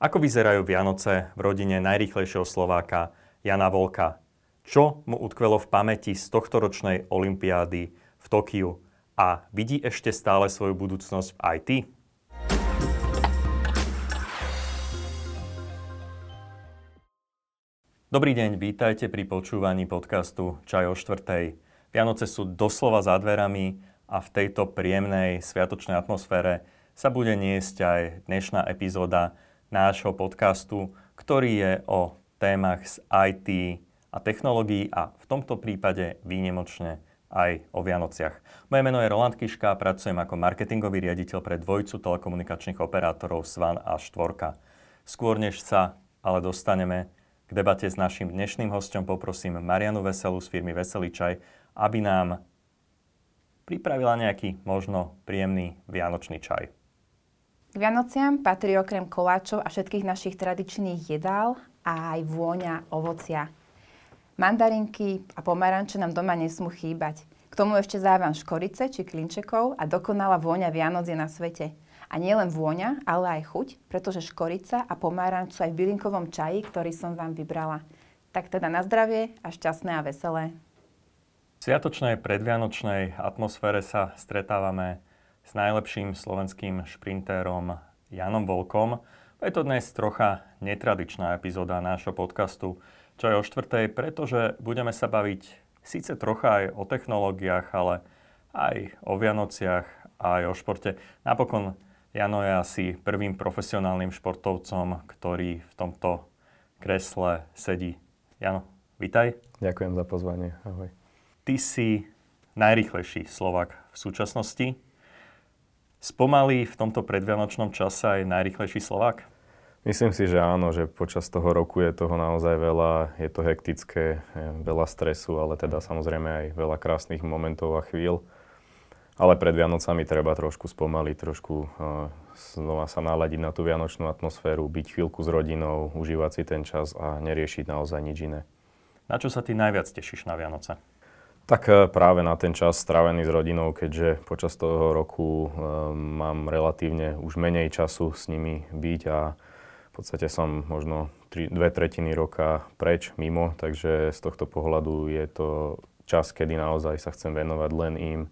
Ako vyzerajú Vianoce v rodine najrýchlejšieho Slováka Jana Volka? Čo mu utkvelo v pamäti z tohtoročnej olympiády v Tokiu? A vidí ešte stále svoju budúcnosť v IT? Dobrý deň, vítajte pri počúvaní podcastu Čaj o štvrtej. Vianoce sú doslova za dverami a v tejto príjemnej sviatočnej atmosfére sa bude niesť aj dnešná epizóda nášho podcastu, ktorý je o témach z IT a technológií a v tomto prípade výnimočne aj o Vianociach. Moje meno je Roland Kiška, pracujem ako marketingový riaditeľ pre dvojcu telekomunikačných operátorov SVAN a Štvorka. Skôr než sa ale dostaneme k debate s našim dnešným hostom, poprosím Marianu Veselu z firmy Veselý čaj, aby nám pripravila nejaký možno príjemný vianočný čaj. K Vianociam patrí okrem koláčov a všetkých našich tradičných jedál aj vôňa ovocia. Mandarinky a pomaranče nám doma nesmú chýbať. K tomu ešte závan škorice či klinčekov a dokonalá vôňa Vianoc je na svete. A nie len vôňa, ale aj chuť, pretože škorica a pomaranč sú aj v bylinkovom čaji, ktorý som vám vybrala. Tak teda na zdravie a šťastné a veselé. V sviatočnej predvianočnej atmosfére sa stretávame s najlepším slovenským šprintérom Janom Volkom. Je to dnes trocha netradičná epizóda nášho podcastu, čo je o štvrtej, pretože budeme sa baviť síce trocha aj o technológiách, ale aj o Vianociach aj o športe. Napokon Jano je asi prvým profesionálnym športovcom, ktorý v tomto kresle sedí. Jano, vitaj. Ďakujem za pozvanie. Ahoj. Ty si najrychlejší Slovak v súčasnosti. Spomalí v tomto predvianočnom čase aj najrychlejší Slovák? Myslím si, že áno, že počas toho roku je toho naozaj veľa, je to hektické, veľa stresu, ale teda samozrejme aj veľa krásnych momentov a chvíľ. Ale pred Vianocami treba trošku spomaliť, trošku uh, znova sa naladiť na tú vianočnú atmosféru, byť chvíľku s rodinou, užívať si ten čas a neriešiť naozaj nič iné. Na čo sa ty najviac tešíš na Vianoce? Tak e, práve na ten čas strávený s rodinou, keďže počas toho roku e, mám relatívne už menej času s nimi byť a v podstate som možno tri, dve tretiny roka preč, mimo, takže z tohto pohľadu je to čas, kedy naozaj sa chcem venovať len im, e,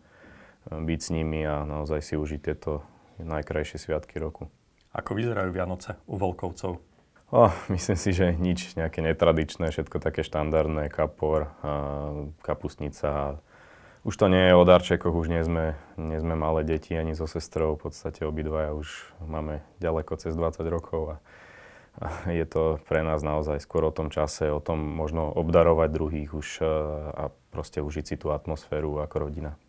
byť s nimi a naozaj si užiť tieto najkrajšie sviatky roku. Ako vyzerajú Vianoce u Volkovcov? Oh, myslím si, že nič nejaké netradičné, všetko také štandardné, kapor, kapustnica. Už to nie je o darčekoch, už nie sme, nie sme malé deti ani so sestrou, v podstate obidvaja už máme ďaleko cez 20 rokov a, a je to pre nás naozaj skôr o tom čase, o tom možno obdarovať druhých už a proste užiť si tú atmosféru ako rodina.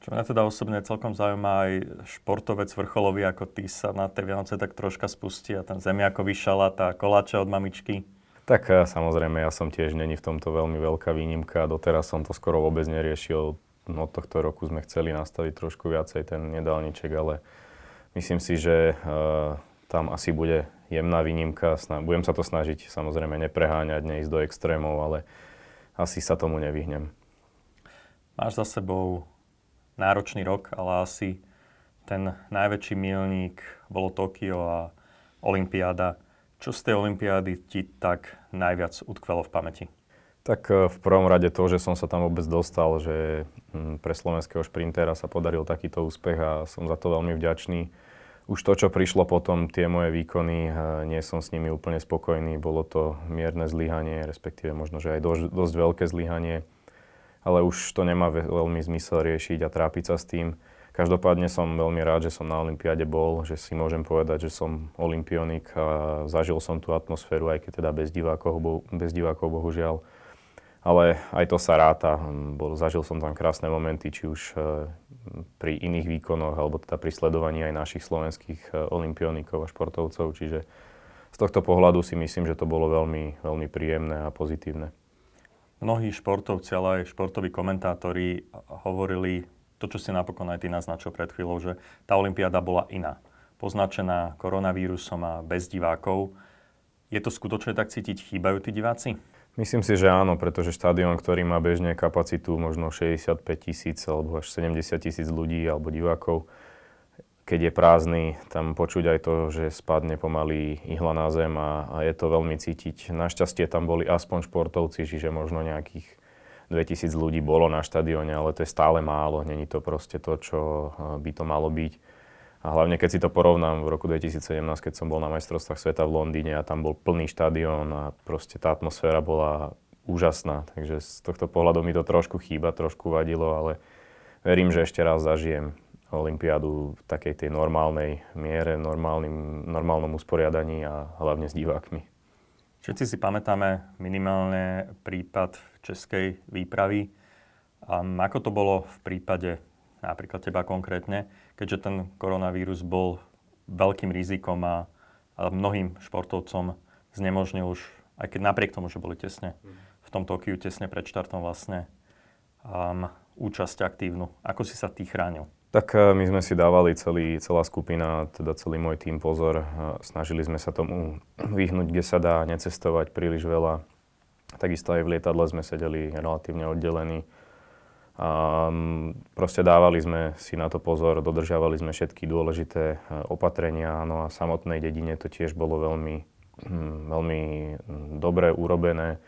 Čo mňa teda osobne celkom zaujíma aj športovec vrcholový ako ty sa na tej Vianoce tak troška spustí a ten zemiakový šalát a koláče od mamičky. Tak eh, samozrejme, ja som tiež není v tomto veľmi veľká výnimka. Doteraz som to skoro vôbec neriešil. No, od tohto roku sme chceli nastaviť trošku viacej ten jedálniček, ale myslím si, že uh, tam asi bude jemná výnimka. Sna- budem sa to snažiť samozrejme nepreháňať, neísť do extrémov, ale asi sa tomu nevyhnem. Máš za sebou náročný rok, ale asi ten najväčší milník bolo Tokio a Olympiáda. Čo z tej Olympiády ti tak najviac utkvelo v pamäti? Tak e, v prvom rade to, že som sa tam vôbec dostal, že mm, pre slovenského šprintera sa podaril takýto úspech a som za to veľmi vďačný. Už to, čo prišlo potom, tie moje výkony, e, nie som s nimi úplne spokojný. Bolo to mierne zlyhanie, respektíve možno, že aj dosť, dosť veľké zlyhanie ale už to nemá veľmi zmysel riešiť a trápiť sa s tým. Každopádne som veľmi rád, že som na Olympiáde bol, že si môžem povedať, že som olimpionik a zažil som tú atmosféru, aj keď teda bez divákov, bez divákov bohužiaľ. Ale aj to sa ráta. Bol, zažil som tam krásne momenty, či už e, pri iných výkonoch, alebo teda pri sledovaní aj našich slovenských e, olimpionikov a športovcov. Čiže z tohto pohľadu si myslím, že to bolo veľmi, veľmi príjemné a pozitívne mnohí športovci, ale aj športoví komentátori hovorili to, čo si napokon aj ty naznačil pred chvíľou, že tá Olympiáda bola iná. Poznačená koronavírusom a bez divákov. Je to skutočne tak cítiť? Chýbajú tí diváci? Myslím si, že áno, pretože štadión, ktorý má bežne kapacitu možno 65 tisíc alebo až 70 tisíc ľudí alebo divákov, keď je prázdny, tam počuť aj to, že spadne pomaly ihla na zem a, a je to veľmi cítiť. Našťastie tam boli aspoň športovci, čiže možno nejakých 2000 ľudí bolo na štadióne, ale to je stále málo, není to proste to, čo by to malo byť. A hlavne keď si to porovnám v roku 2017, keď som bol na majstrovstvách sveta v Londýne a tam bol plný štadión a proste tá atmosféra bola úžasná. Takže z tohto pohľadu mi to trošku chýba, trošku vadilo, ale verím, že ešte raz zažijem Olympiádu v takej tej normálnej miere, normálnym, normálnom usporiadaní a hlavne s divákmi. Všetci si pamätáme minimálne prípad českej výpravy. A ako to bolo v prípade napríklad teba konkrétne, keďže ten koronavírus bol veľkým rizikom a, a mnohým športovcom znemožnil už, aj keď napriek tomu, že boli tesne v tom Tokiu, tesne pred štartom vlastne, um, účasť aktívnu. Ako si sa ty chránil? Tak e, my sme si dávali celý, celá skupina, teda celý môj tým pozor. Snažili sme sa tomu vyhnúť, kde sa dá, necestovať príliš veľa. Takisto aj v lietadle sme sedeli relatívne oddelení. A proste dávali sme si na to pozor, dodržiavali sme všetky dôležité e, opatrenia. No a v samotnej dedine to tiež bolo veľmi, hm, veľmi dobre urobené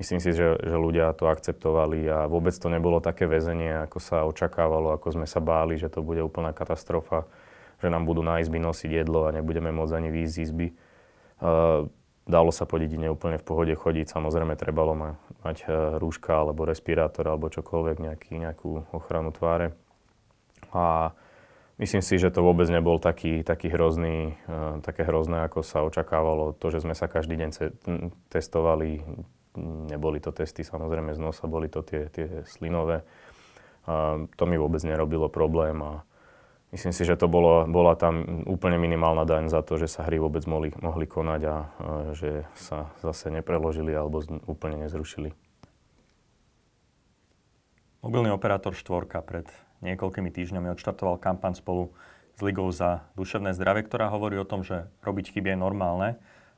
Myslím si, že, že ľudia to akceptovali a vôbec to nebolo také väzenie, ako sa očakávalo, ako sme sa báli, že to bude úplná katastrofa, že nám budú na izby nosiť jedlo a nebudeme môcť ani výjsť z izby. Uh, dalo sa po dedine úplne v pohode chodiť, samozrejme trebalo ma, mať uh, rúška alebo respirátor alebo čokoľvek, nejaký, nejakú ochranu tváre. A myslím si, že to vôbec nebol taký, taký hrozný, uh, také hrozné, ako sa očakávalo. To, že sme sa každý deň testovali, Neboli to testy samozrejme z nosa, boli to tie, tie slinové. A to mi vôbec nerobilo problém a myslím si, že to bolo, bola tam úplne minimálna daň za to, že sa hry vôbec mohli, mohli konať a, a že sa zase nepreložili alebo z, úplne nezrušili. Mobilný operátor Štvorka pred niekoľkými týždňami odštartoval kampaň spolu s Ligou za duševné zdravie, ktorá hovorí o tom, že robiť chyby je normálne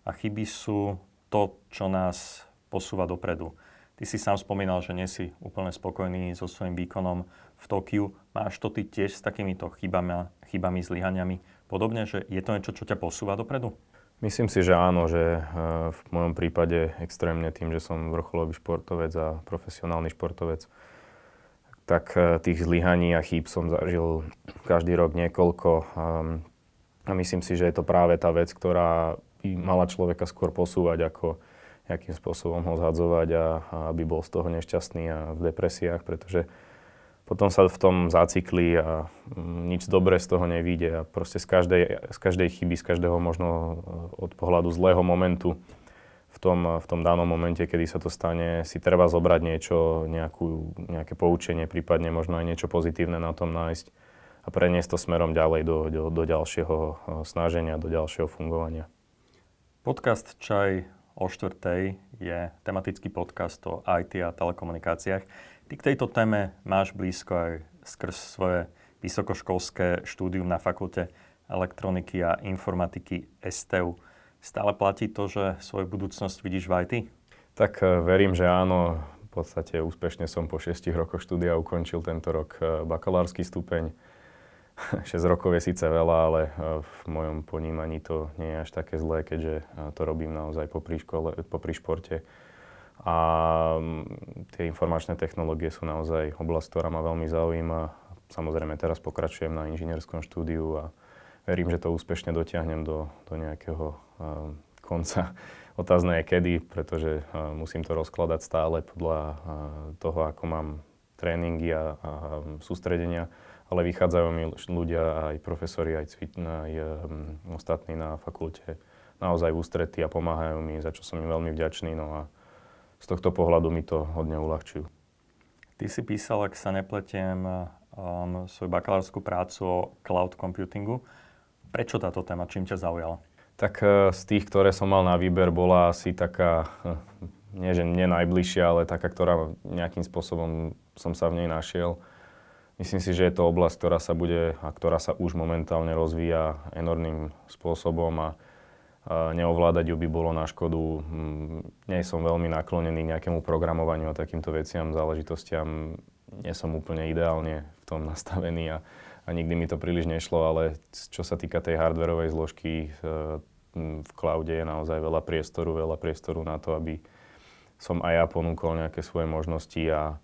a chyby sú to, čo nás posúva dopredu. Ty si sám spomínal, že nie si úplne spokojný so svojím výkonom v Tokiu. Máš to ty tiež s takýmito chybami, chybami zlyhaniami podobne, že je to niečo, čo ťa posúva dopredu? Myslím si, že áno, že eh, v mojom prípade extrémne tým, že som vrcholový športovec a profesionálny športovec, tak eh, tých zlyhaní a chýb som zažil každý rok niekoľko. Ehm, a myslím si, že je to práve tá vec, ktorá by mala človeka skôr posúvať ako akým spôsobom ho zhadzovať a, a aby bol z toho nešťastný a v depresiách, pretože potom sa v tom zacykli a mm, nič dobré z toho nevíde a proste z každej, z každej chyby, z každého možno e, od pohľadu zlého momentu v tom, v tom danom momente, kedy sa to stane, si treba zobrať niečo, nejakú, nejaké poučenie, prípadne možno aj niečo pozitívne na tom nájsť a preniesť to smerom ďalej do, do, do ďalšieho e, snaženia, do ďalšieho fungovania. Podcast Čaj o štvrtej je tematický podcast o IT a telekomunikáciách. Ty k tejto téme máš blízko aj skrz svoje vysokoškolské štúdium na fakulte elektroniky a informatiky STU. Stále platí to, že svoju budúcnosť vidíš v IT? Tak e, verím, že áno. V podstate úspešne som po 6 rokoch štúdia ukončil tento rok e, bakalársky stupeň 6 rokov je síce veľa, ale e, v mojom ponímaní to nie je až také zlé, keďže e, to robím naozaj popri, škole, popri športe. A tie informačné technológie sú naozaj oblasť, ktorá ma veľmi zaujíma. Samozrejme teraz pokračujem na inžinierskom štúdiu a verím, že to úspešne dotiahnem do, do nejakého uh, konca. Otázne je kedy, pretože uh, musím to rozkladať stále podľa uh, toho, ako mám tréningy a, a sústredenia ale vychádzajú mi ľudia, aj profesori, aj, cvit, aj um, ostatní na fakulte naozaj ústretí a pomáhajú mi, za čo som im veľmi vďačný. No a z tohto pohľadu mi to hodne uľahčujú. Ty si písal, ak sa nepletiem, um, svoju bakalárskú prácu o cloud computingu. Prečo táto téma? Čím ťa zaujala? Tak uh, z tých, ktoré som mal na výber, bola asi taká, uh, nie že nie najbližšia, ale taká, ktorá nejakým spôsobom som sa v nej našiel. Myslím si, že je to oblasť, ktorá sa bude a ktorá sa už momentálne rozvíja enormným spôsobom a, neovládať ju by bolo na škodu. Mm, nie som veľmi naklonený nejakému programovaniu a takýmto veciam, záležitostiam. Nie som úplne ideálne v tom nastavený a, a nikdy mi to príliš nešlo, ale čo sa týka tej hardwareovej zložky, v cloude je naozaj veľa priestoru, veľa priestoru na to, aby som aj ja ponúkol nejaké svoje možnosti a,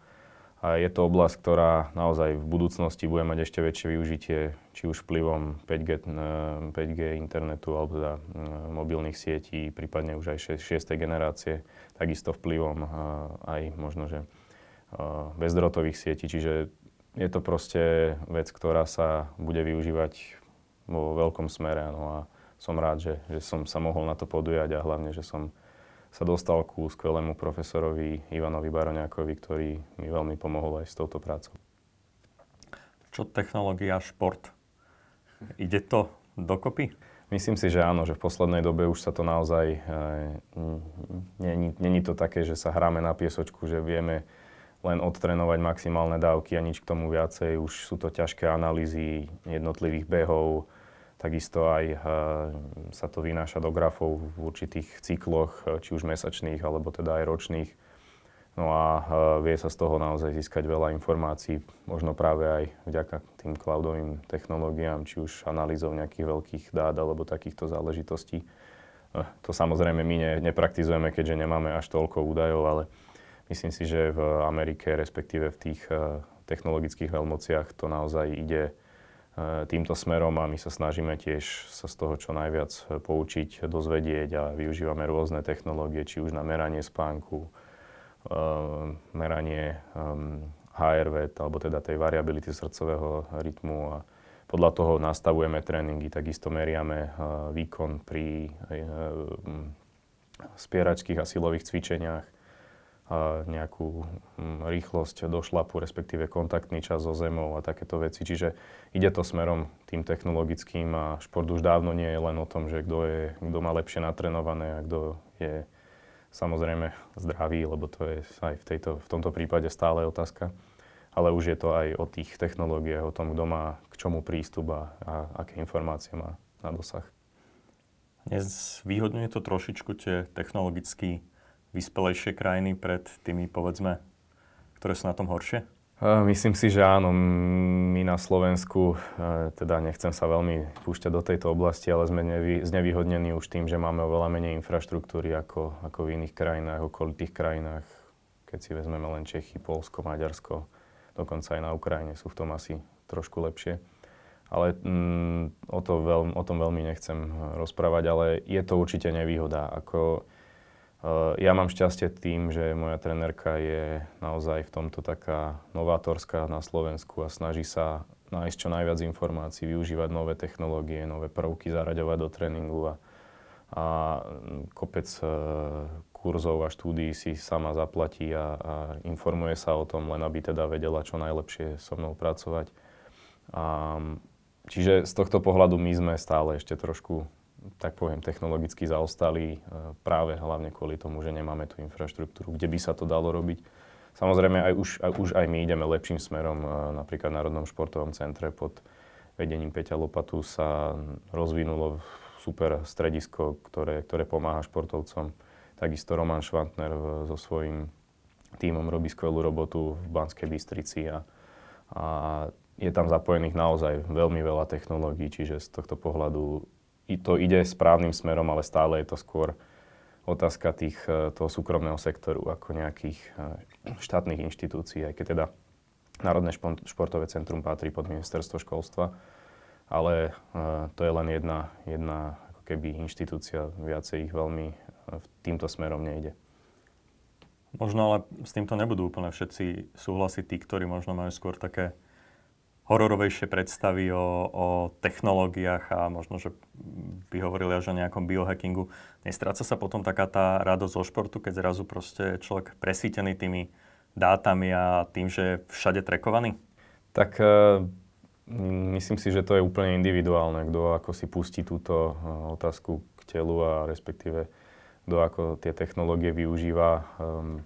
a je to oblasť, ktorá naozaj v budúcnosti bude mať ešte väčšie využitie, či už vplyvom 5G, 5G internetu alebo teda mobilných sietí, prípadne už aj 6. generácie, takisto vplyvom aj možno, že bezdrotových sietí. Čiže je to proste vec, ktorá sa bude využívať vo veľkom smere. No a som rád, že, že som sa mohol na to podujať a hlavne, že som sa dostal ku skvelému profesorovi Ivanovi Baroňákovi, ktorý mi veľmi pomohol aj s touto prácou. Čo technológia a šport? Ide to dokopy? Myslím si, že áno, že v poslednej dobe už sa to naozaj... E, není to také, že sa hráme na piesočku, že vieme len odtrenovať maximálne dávky a nič k tomu viacej. Už sú to ťažké analýzy jednotlivých behov, Takisto aj uh, sa to vynáša do grafov v určitých cykloch, eh, či už mesačných, alebo teda aj ročných. No a uh, vie sa z toho naozaj získať veľa informácií, možno práve aj vďaka tým cloudovým technológiám, či už analýzou nejakých veľkých dát alebo takýchto záležitostí. To samozrejme my ne, nepraktizujeme, keďže nemáme až toľko údajov, ale myslím si, že v Amerike, respektíve v tých technologických veľmociach to naozaj ide týmto smerom a my sa snažíme tiež sa z toho čo najviac e, poučiť, dozvedieť a využívame rôzne technológie, či už na meranie spánku, e, meranie HRV, alebo teda tej variability srdcového rytmu a podľa toho nastavujeme tréningy, takisto meriame výkon pri spieračských a silových cvičeniach nejakú mm, rýchlosť do šlapu, respektíve kontaktný čas so zemou a takéto veci. Čiže ide to smerom tým technologickým a šport už dávno nie je len o tom, že kto, je, kto má lepšie natrenované a kto je samozrejme zdravý, lebo to je aj v, tejto, v tomto prípade stále otázka. Ale už je to aj o tých technológiách, o tom, kto má k čomu prístup a, a aké informácie má na dosah. Dnes výhodňuje to trošičku tie technologicky vyspelejšie krajiny pred tými, povedzme, ktoré sú na tom horšie? Myslím si, že áno. My na Slovensku, teda nechcem sa veľmi púšťať do tejto oblasti, ale sme nevy, znevýhodnení už tým, že máme oveľa menej infraštruktúry ako, ako v iných krajinách, okolitých krajinách. Keď si vezmeme len Čechy, Polsko, Maďarsko, dokonca aj na Ukrajine sú v tom asi trošku lepšie. Ale mm, o, to veľ, o tom veľmi nechcem rozprávať, ale je to určite nevýhoda. Ako, ja mám šťastie tým, že moja trenerka je naozaj v tomto taká novátorská na Slovensku a snaží sa nájsť čo najviac informácií, využívať nové technológie, nové prvky, zaraďovať do tréningu a, a kopec uh, kurzov a štúdií si sama zaplatí a, a informuje sa o tom, len aby teda vedela čo najlepšie so mnou pracovať. A, čiže z tohto pohľadu my sme stále ešte trošku tak poviem, technologicky zaostali e, práve hlavne kvôli tomu, že nemáme tú infraštruktúru, kde by sa to dalo robiť. Samozrejme, aj už, aj, už aj my ideme lepším smerom. E, napríklad v Národnom športovom centre pod vedením Peťa Lopatu sa rozvinulo super stredisko, ktoré, ktoré pomáha športovcom. Takisto Roman Švantner e, so svojím tímom robí skvelú robotu v Banskej Bystrici a, a je tam zapojených naozaj veľmi veľa technológií, čiže z tohto pohľadu to ide správnym smerom, ale stále je to skôr otázka tých, e, toho súkromného sektoru ako nejakých e, štátnych inštitúcií, aj keď teda Národné športové centrum patrí pod ministerstvo školstva, ale e, to je len jedna, jedna ako keby inštitúcia, viacej ich veľmi týmto smerom nejde. Možno ale s týmto nebudú úplne všetci súhlasiť tí, ktorí možno majú skôr také hororovejšie predstavy o, o technológiách a možno, že by hovorili až o nejakom biohackingu. Nestráca sa potom taká tá radosť zo športu, keď zrazu proste človek presvítený tými dátami a tým, že je všade trekovaný? Tak uh, myslím si, že to je úplne individuálne, kto ako si pustí túto uh, otázku k telu a respektíve kto ako tie technológie využíva. Um,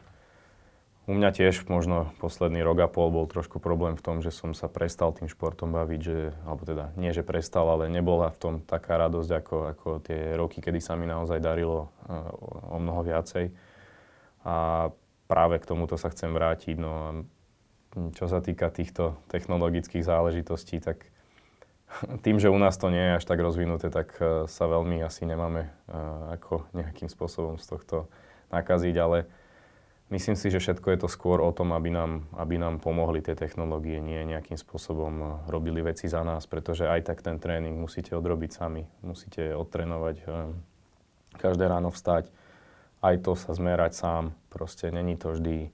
u mňa tiež možno posledný rok a pol bol trošku problém v tom, že som sa prestal tým športom baviť, že, alebo teda nie, že prestal, ale nebola v tom taká radosť ako, ako tie roky, kedy sa mi naozaj darilo uh, o mnoho viacej. A práve k tomuto sa chcem vrátiť. No, čo sa týka týchto technologických záležitostí, tak tým, že u nás to nie je až tak rozvinuté, tak uh, sa veľmi asi nemáme uh, ako nejakým spôsobom z tohto nakaziť, ale myslím si, že všetko je to skôr o tom, aby nám, aby nám pomohli tie technológie, nie nejakým spôsobom robili veci za nás, pretože aj tak ten tréning musíte odrobiť sami, musíte odtrénovať, um, každé ráno vstať, aj to sa zmerať sám, proste není to vždy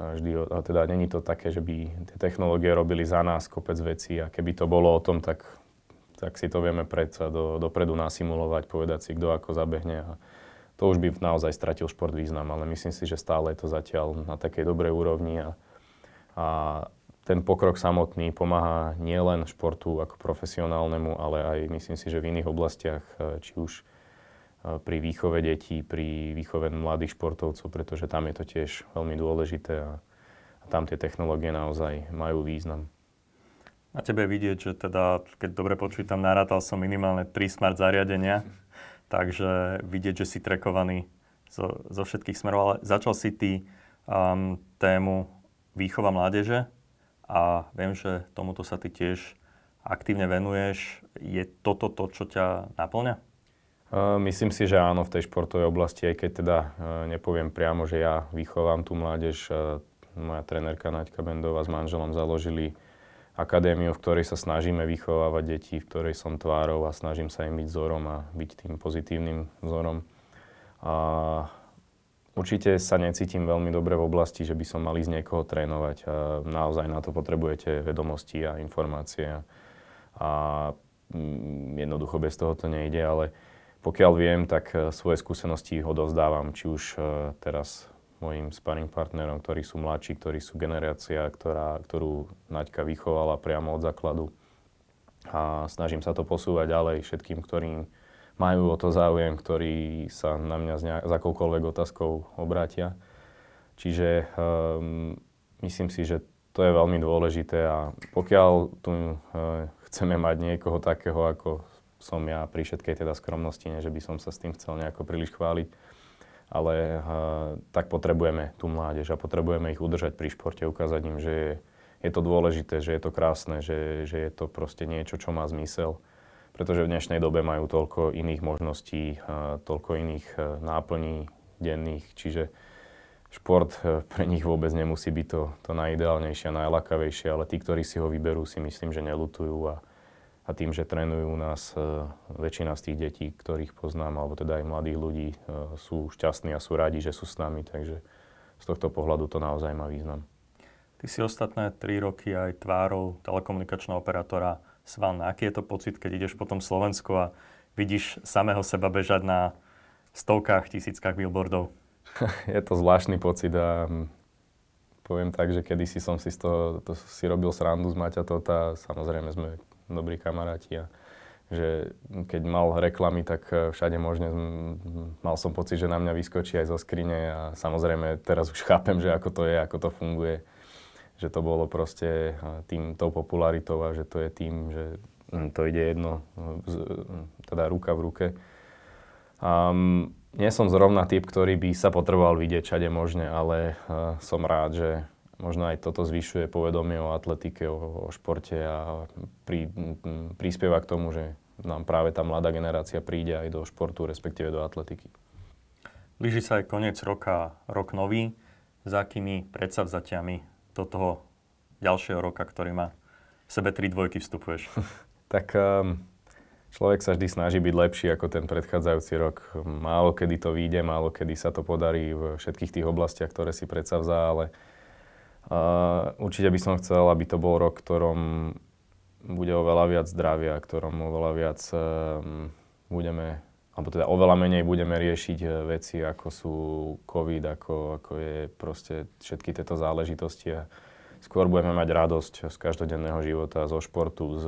vždy, teda není to také, že by tie technológie robili za nás kopec vecí a keby to bolo o tom, tak, tak si to vieme predsa do, dopredu nasimulovať, povedať si, kto ako zabehne a to už by naozaj stratil šport význam, ale myslím si, že stále je to zatiaľ na takej dobrej úrovni a, a ten pokrok samotný pomáha nielen športu ako profesionálnemu, ale aj myslím si, že v iných oblastiach, či už pri výchove detí, pri výchove mladých športovcov, pretože tam je to tiež veľmi dôležité a, a tam tie technológie naozaj majú význam. Na tebe vidieť, že teda, keď dobre počítam, narátal som minimálne 3 smart zariadenia, takže vidieť, že si trekovaný zo, zo všetkých smerov, ale začal si ty um, tému výchova mládeže a viem, že tomuto sa ty tiež aktívne venuješ. Je toto to, čo ťa naplňa? Myslím si, že áno, v tej športovej oblasti, aj keď teda nepoviem priamo, že ja vychovám tú mládež. Moja trenérka Naďka Bendová s manželom založili akadémiu, v ktorej sa snažíme vychovávať deti, v ktorej som tvárou a snažím sa im byť vzorom a byť tým pozitívnym vzorom. A určite sa necítim veľmi dobre v oblasti, že by som mal ísť niekoho trénovať. A naozaj na to potrebujete vedomosti a informácie. A, mm, jednoducho bez toho to nejde, ale pokiaľ viem, tak e, svoje skúsenosti odovzdávam, či už e, teraz mojim sparring partnerom, ktorí sú mladší, ktorí sú generácia, ktorá, ktorú Naďka vychovala priamo od základu. A snažím sa to posúvať ďalej všetkým, ktorým majú o to záujem, ktorí sa na mňa s, nejak, akoukoľvek otázkou obrátia. Čiže um, myslím si, že to je veľmi dôležité a pokiaľ tu uh, chceme mať niekoho takého ako som ja pri všetkej teda skromnosti, nie že by som sa s tým chcel nejako príliš chváliť, ale uh, tak potrebujeme tú mládež a potrebujeme ich udržať pri športe, ukázať im, že je, je to dôležité, že je to krásne, že, že je to proste niečo, čo má zmysel. Pretože v dnešnej dobe majú toľko iných možností, uh, toľko iných uh, náplní denných, čiže šport pre nich vôbec nemusí byť to, to najideálnejšie a najlakavejšie, ale tí, ktorí si ho vyberú, si myslím, že nelutujú a, a tým, že trénujú u nás e, väčšina z tých detí, ktorých poznám, alebo teda aj mladých ľudí, e, sú šťastní a sú radi, že sú s nami, takže z tohto pohľadu to naozaj má význam. Ty si ostatné 3 roky aj tvárou telekomunikačného operátora Svan. Aký je to pocit, keď ideš po tom Slovensku a vidíš samého seba bežať na stovkách, tisíckach billboardov? je to zvláštny pocit a poviem tak, že kedysi som si z toho to si robil srandu z Maťa Tota. Samozrejme sme dobrí kamaráti a že keď mal reklamy, tak e, všade možne mal som pocit, že na mňa vyskočí aj zo skrine a samozrejme teraz už chápem, že ako to je, ako to funguje. Že to bolo proste e, tým, tou popularitou a že to je tým, že to ide jedno, teda ruka v ruke. Um, nie som zrovna typ, ktorý by sa potreboval vidieť všade možne, ale uh, som rád, že možno aj toto zvyšuje povedomie o atletike, o, o športe a pri, m, prispieva k tomu, že nám práve tá mladá generácia príde aj do športu, respektíve do atletiky. Blíži sa aj koniec roka, rok nový. Za akými predsavzatiami do toho ďalšieho roka, ktorý má v sebe tri dvojky vstupuješ? tak um, človek sa vždy snaží byť lepší ako ten predchádzajúci rok. Málo kedy to vyjde, málo kedy sa to podarí v všetkých tých oblastiach, ktoré si predsavzá, ale Uh, určite by som chcel, aby to bol rok, ktorom bude oveľa viac zdravia, ktorom oveľa viac um, budeme, alebo teda oveľa menej budeme riešiť e, veci, ako sú COVID, ako, ako je proste všetky tieto záležitosti. A skôr budeme mať radosť z každodenného života, zo športu, z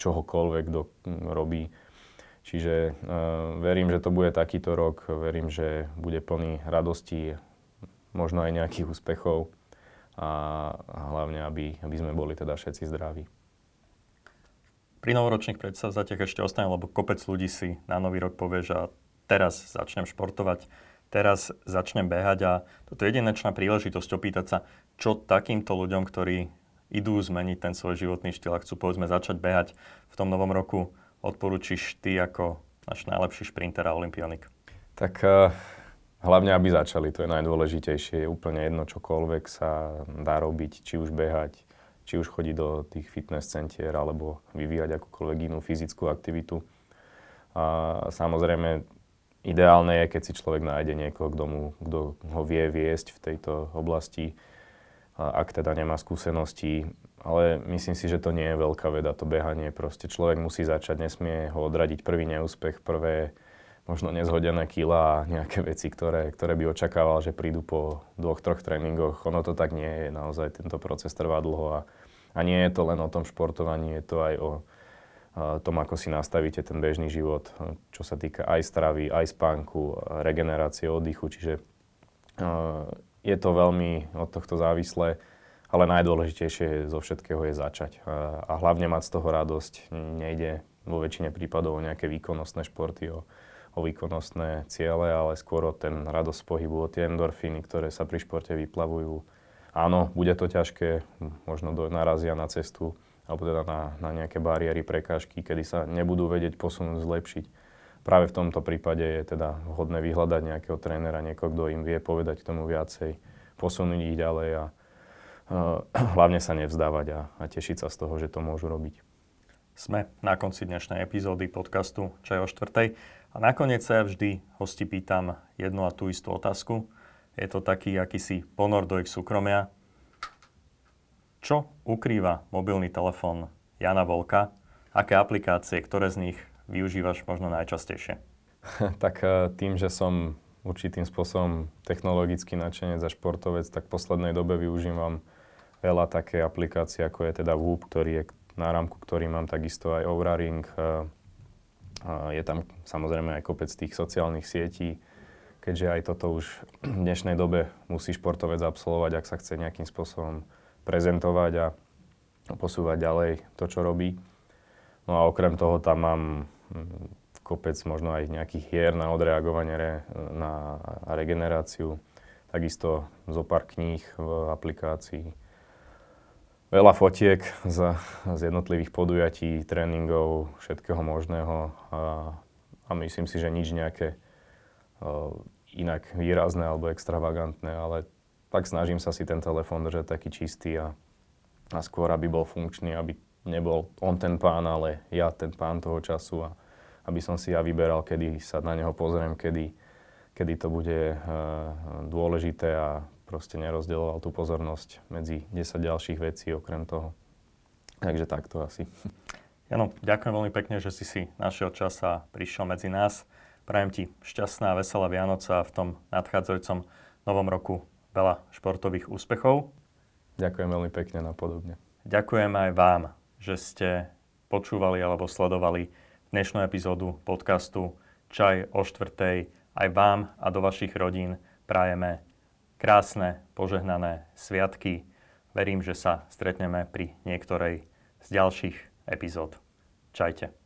čohokoľvek, kto robí. Čiže uh, verím, že to bude takýto rok, verím, že bude plný radosti, možno aj nejakých úspechov a hlavne, aby, aby sme boli teda všetci zdraví. Pri novoročných predstavzatiach ešte ostane, lebo kopec ľudí si na nový rok povie, že teraz začnem športovať, teraz začnem behať a toto je jedinečná príležitosť opýtať sa, čo takýmto ľuďom, ktorí idú zmeniť ten svoj životný štýl a chcú povedzme začať behať v tom novom roku, odporúčiš ty ako náš najlepší šprinter a olimpionik? Tak uh, hlavne, aby začali, to je najdôležitejšie. Je úplne jedno, čokoľvek sa dá robiť, či už behať, či už chodiť do tých fitness centier, alebo vyvíjať akúkoľvek inú fyzickú aktivitu. A samozrejme, ideálne je, keď si človek nájde niekoho, kto, mu, kto ho vie viesť v tejto oblasti, ak teda nemá skúsenosti. Ale myslím si, že to nie je veľká veda, to behanie. Proste človek musí začať, nesmie ho odradiť prvý neúspech, prvé možno nezhodené kila a nejaké veci, ktoré, ktoré by očakával, že prídu po dvoch, troch tréningoch. Ono to tak nie je, naozaj tento proces trvá dlho a, a nie je to len o tom športovaní, je to aj o tom, ako si nastavíte ten bežný život, čo sa týka aj stravy, aj spánku, regenerácie, oddychu. Čiže je to veľmi od tohto závislé, ale najdôležitejšie zo všetkého je začať. A, a hlavne mať z toho radosť. Nejde vo väčšine prípadov o nejaké výkonnostné športy, o, o výkonnostné ciele, ale skôr o ten radosť pohybu, o tie endorfíny, ktoré sa pri športe vyplavujú. Áno, bude to ťažké, možno do, narazia na cestu, alebo teda na, na nejaké bariéry, prekážky, kedy sa nebudú vedieť posunúť, zlepšiť práve v tomto prípade je teda vhodné vyhľadať nejakého trénera, niekoho, kto im vie povedať k tomu viacej, posunúť ich ďalej a uh, hlavne sa nevzdávať a, a tešiť sa z toho, že to môžu robiť. Sme na konci dnešnej epizódy podcastu Čaj o štvrtej a nakoniec sa ja vždy hosti pýtam jednu a tú istú otázku. Je to taký akýsi ponor do ich súkromia. Čo ukrýva mobilný telefón Jana Volka? Aké aplikácie, ktoré z nich využívaš možno najčastejšie? tak eh, tým, že som určitým spôsobom technologický nadšenec a športovec, tak v poslednej dobe využívam veľa také aplikácie, ako je teda Whoop, ktorý je na rámku, ktorý mám takisto aj Oura Ring. Je tam samozrejme aj kopec tých sociálnych sietí, keďže aj toto už v dnešnej dobe musí športovec absolvovať, ak sa chce nejakým spôsobom prezentovať a posúvať ďalej to, čo robí. No a okrem toho tam mám kopec možno aj nejakých hier na odreagovanie, re, na regeneráciu, takisto zo pár kníh v aplikácii. Veľa fotiek z, z jednotlivých podujatí, tréningov, všetkého možného a, a myslím si, že nič nejaké uh, inak výrazné alebo extravagantné, ale tak snažím sa si ten telefón držať taký čistý a, a skôr, aby bol funkčný, aby nebol on ten pán, ale ja ten pán toho času a aby som si ja vyberal, kedy sa na neho pozriem, kedy, kedy to bude uh, dôležité a proste nerozdeloval tú pozornosť medzi 10 ďalších vecí okrem toho. Takže takto asi. Jano, ďakujem veľmi pekne, že si si našiel čas a prišiel medzi nás. Prajem ti šťastná a veselá Vianoca a v tom nadchádzajúcom novom roku veľa športových úspechov. Ďakujem veľmi pekne napodobne. Ďakujem aj vám že ste počúvali alebo sledovali dnešnú epizódu podcastu Čaj o štvrtej. Aj vám a do vašich rodín prajeme krásne, požehnané sviatky. Verím, že sa stretneme pri niektorej z ďalších epizód. Čajte.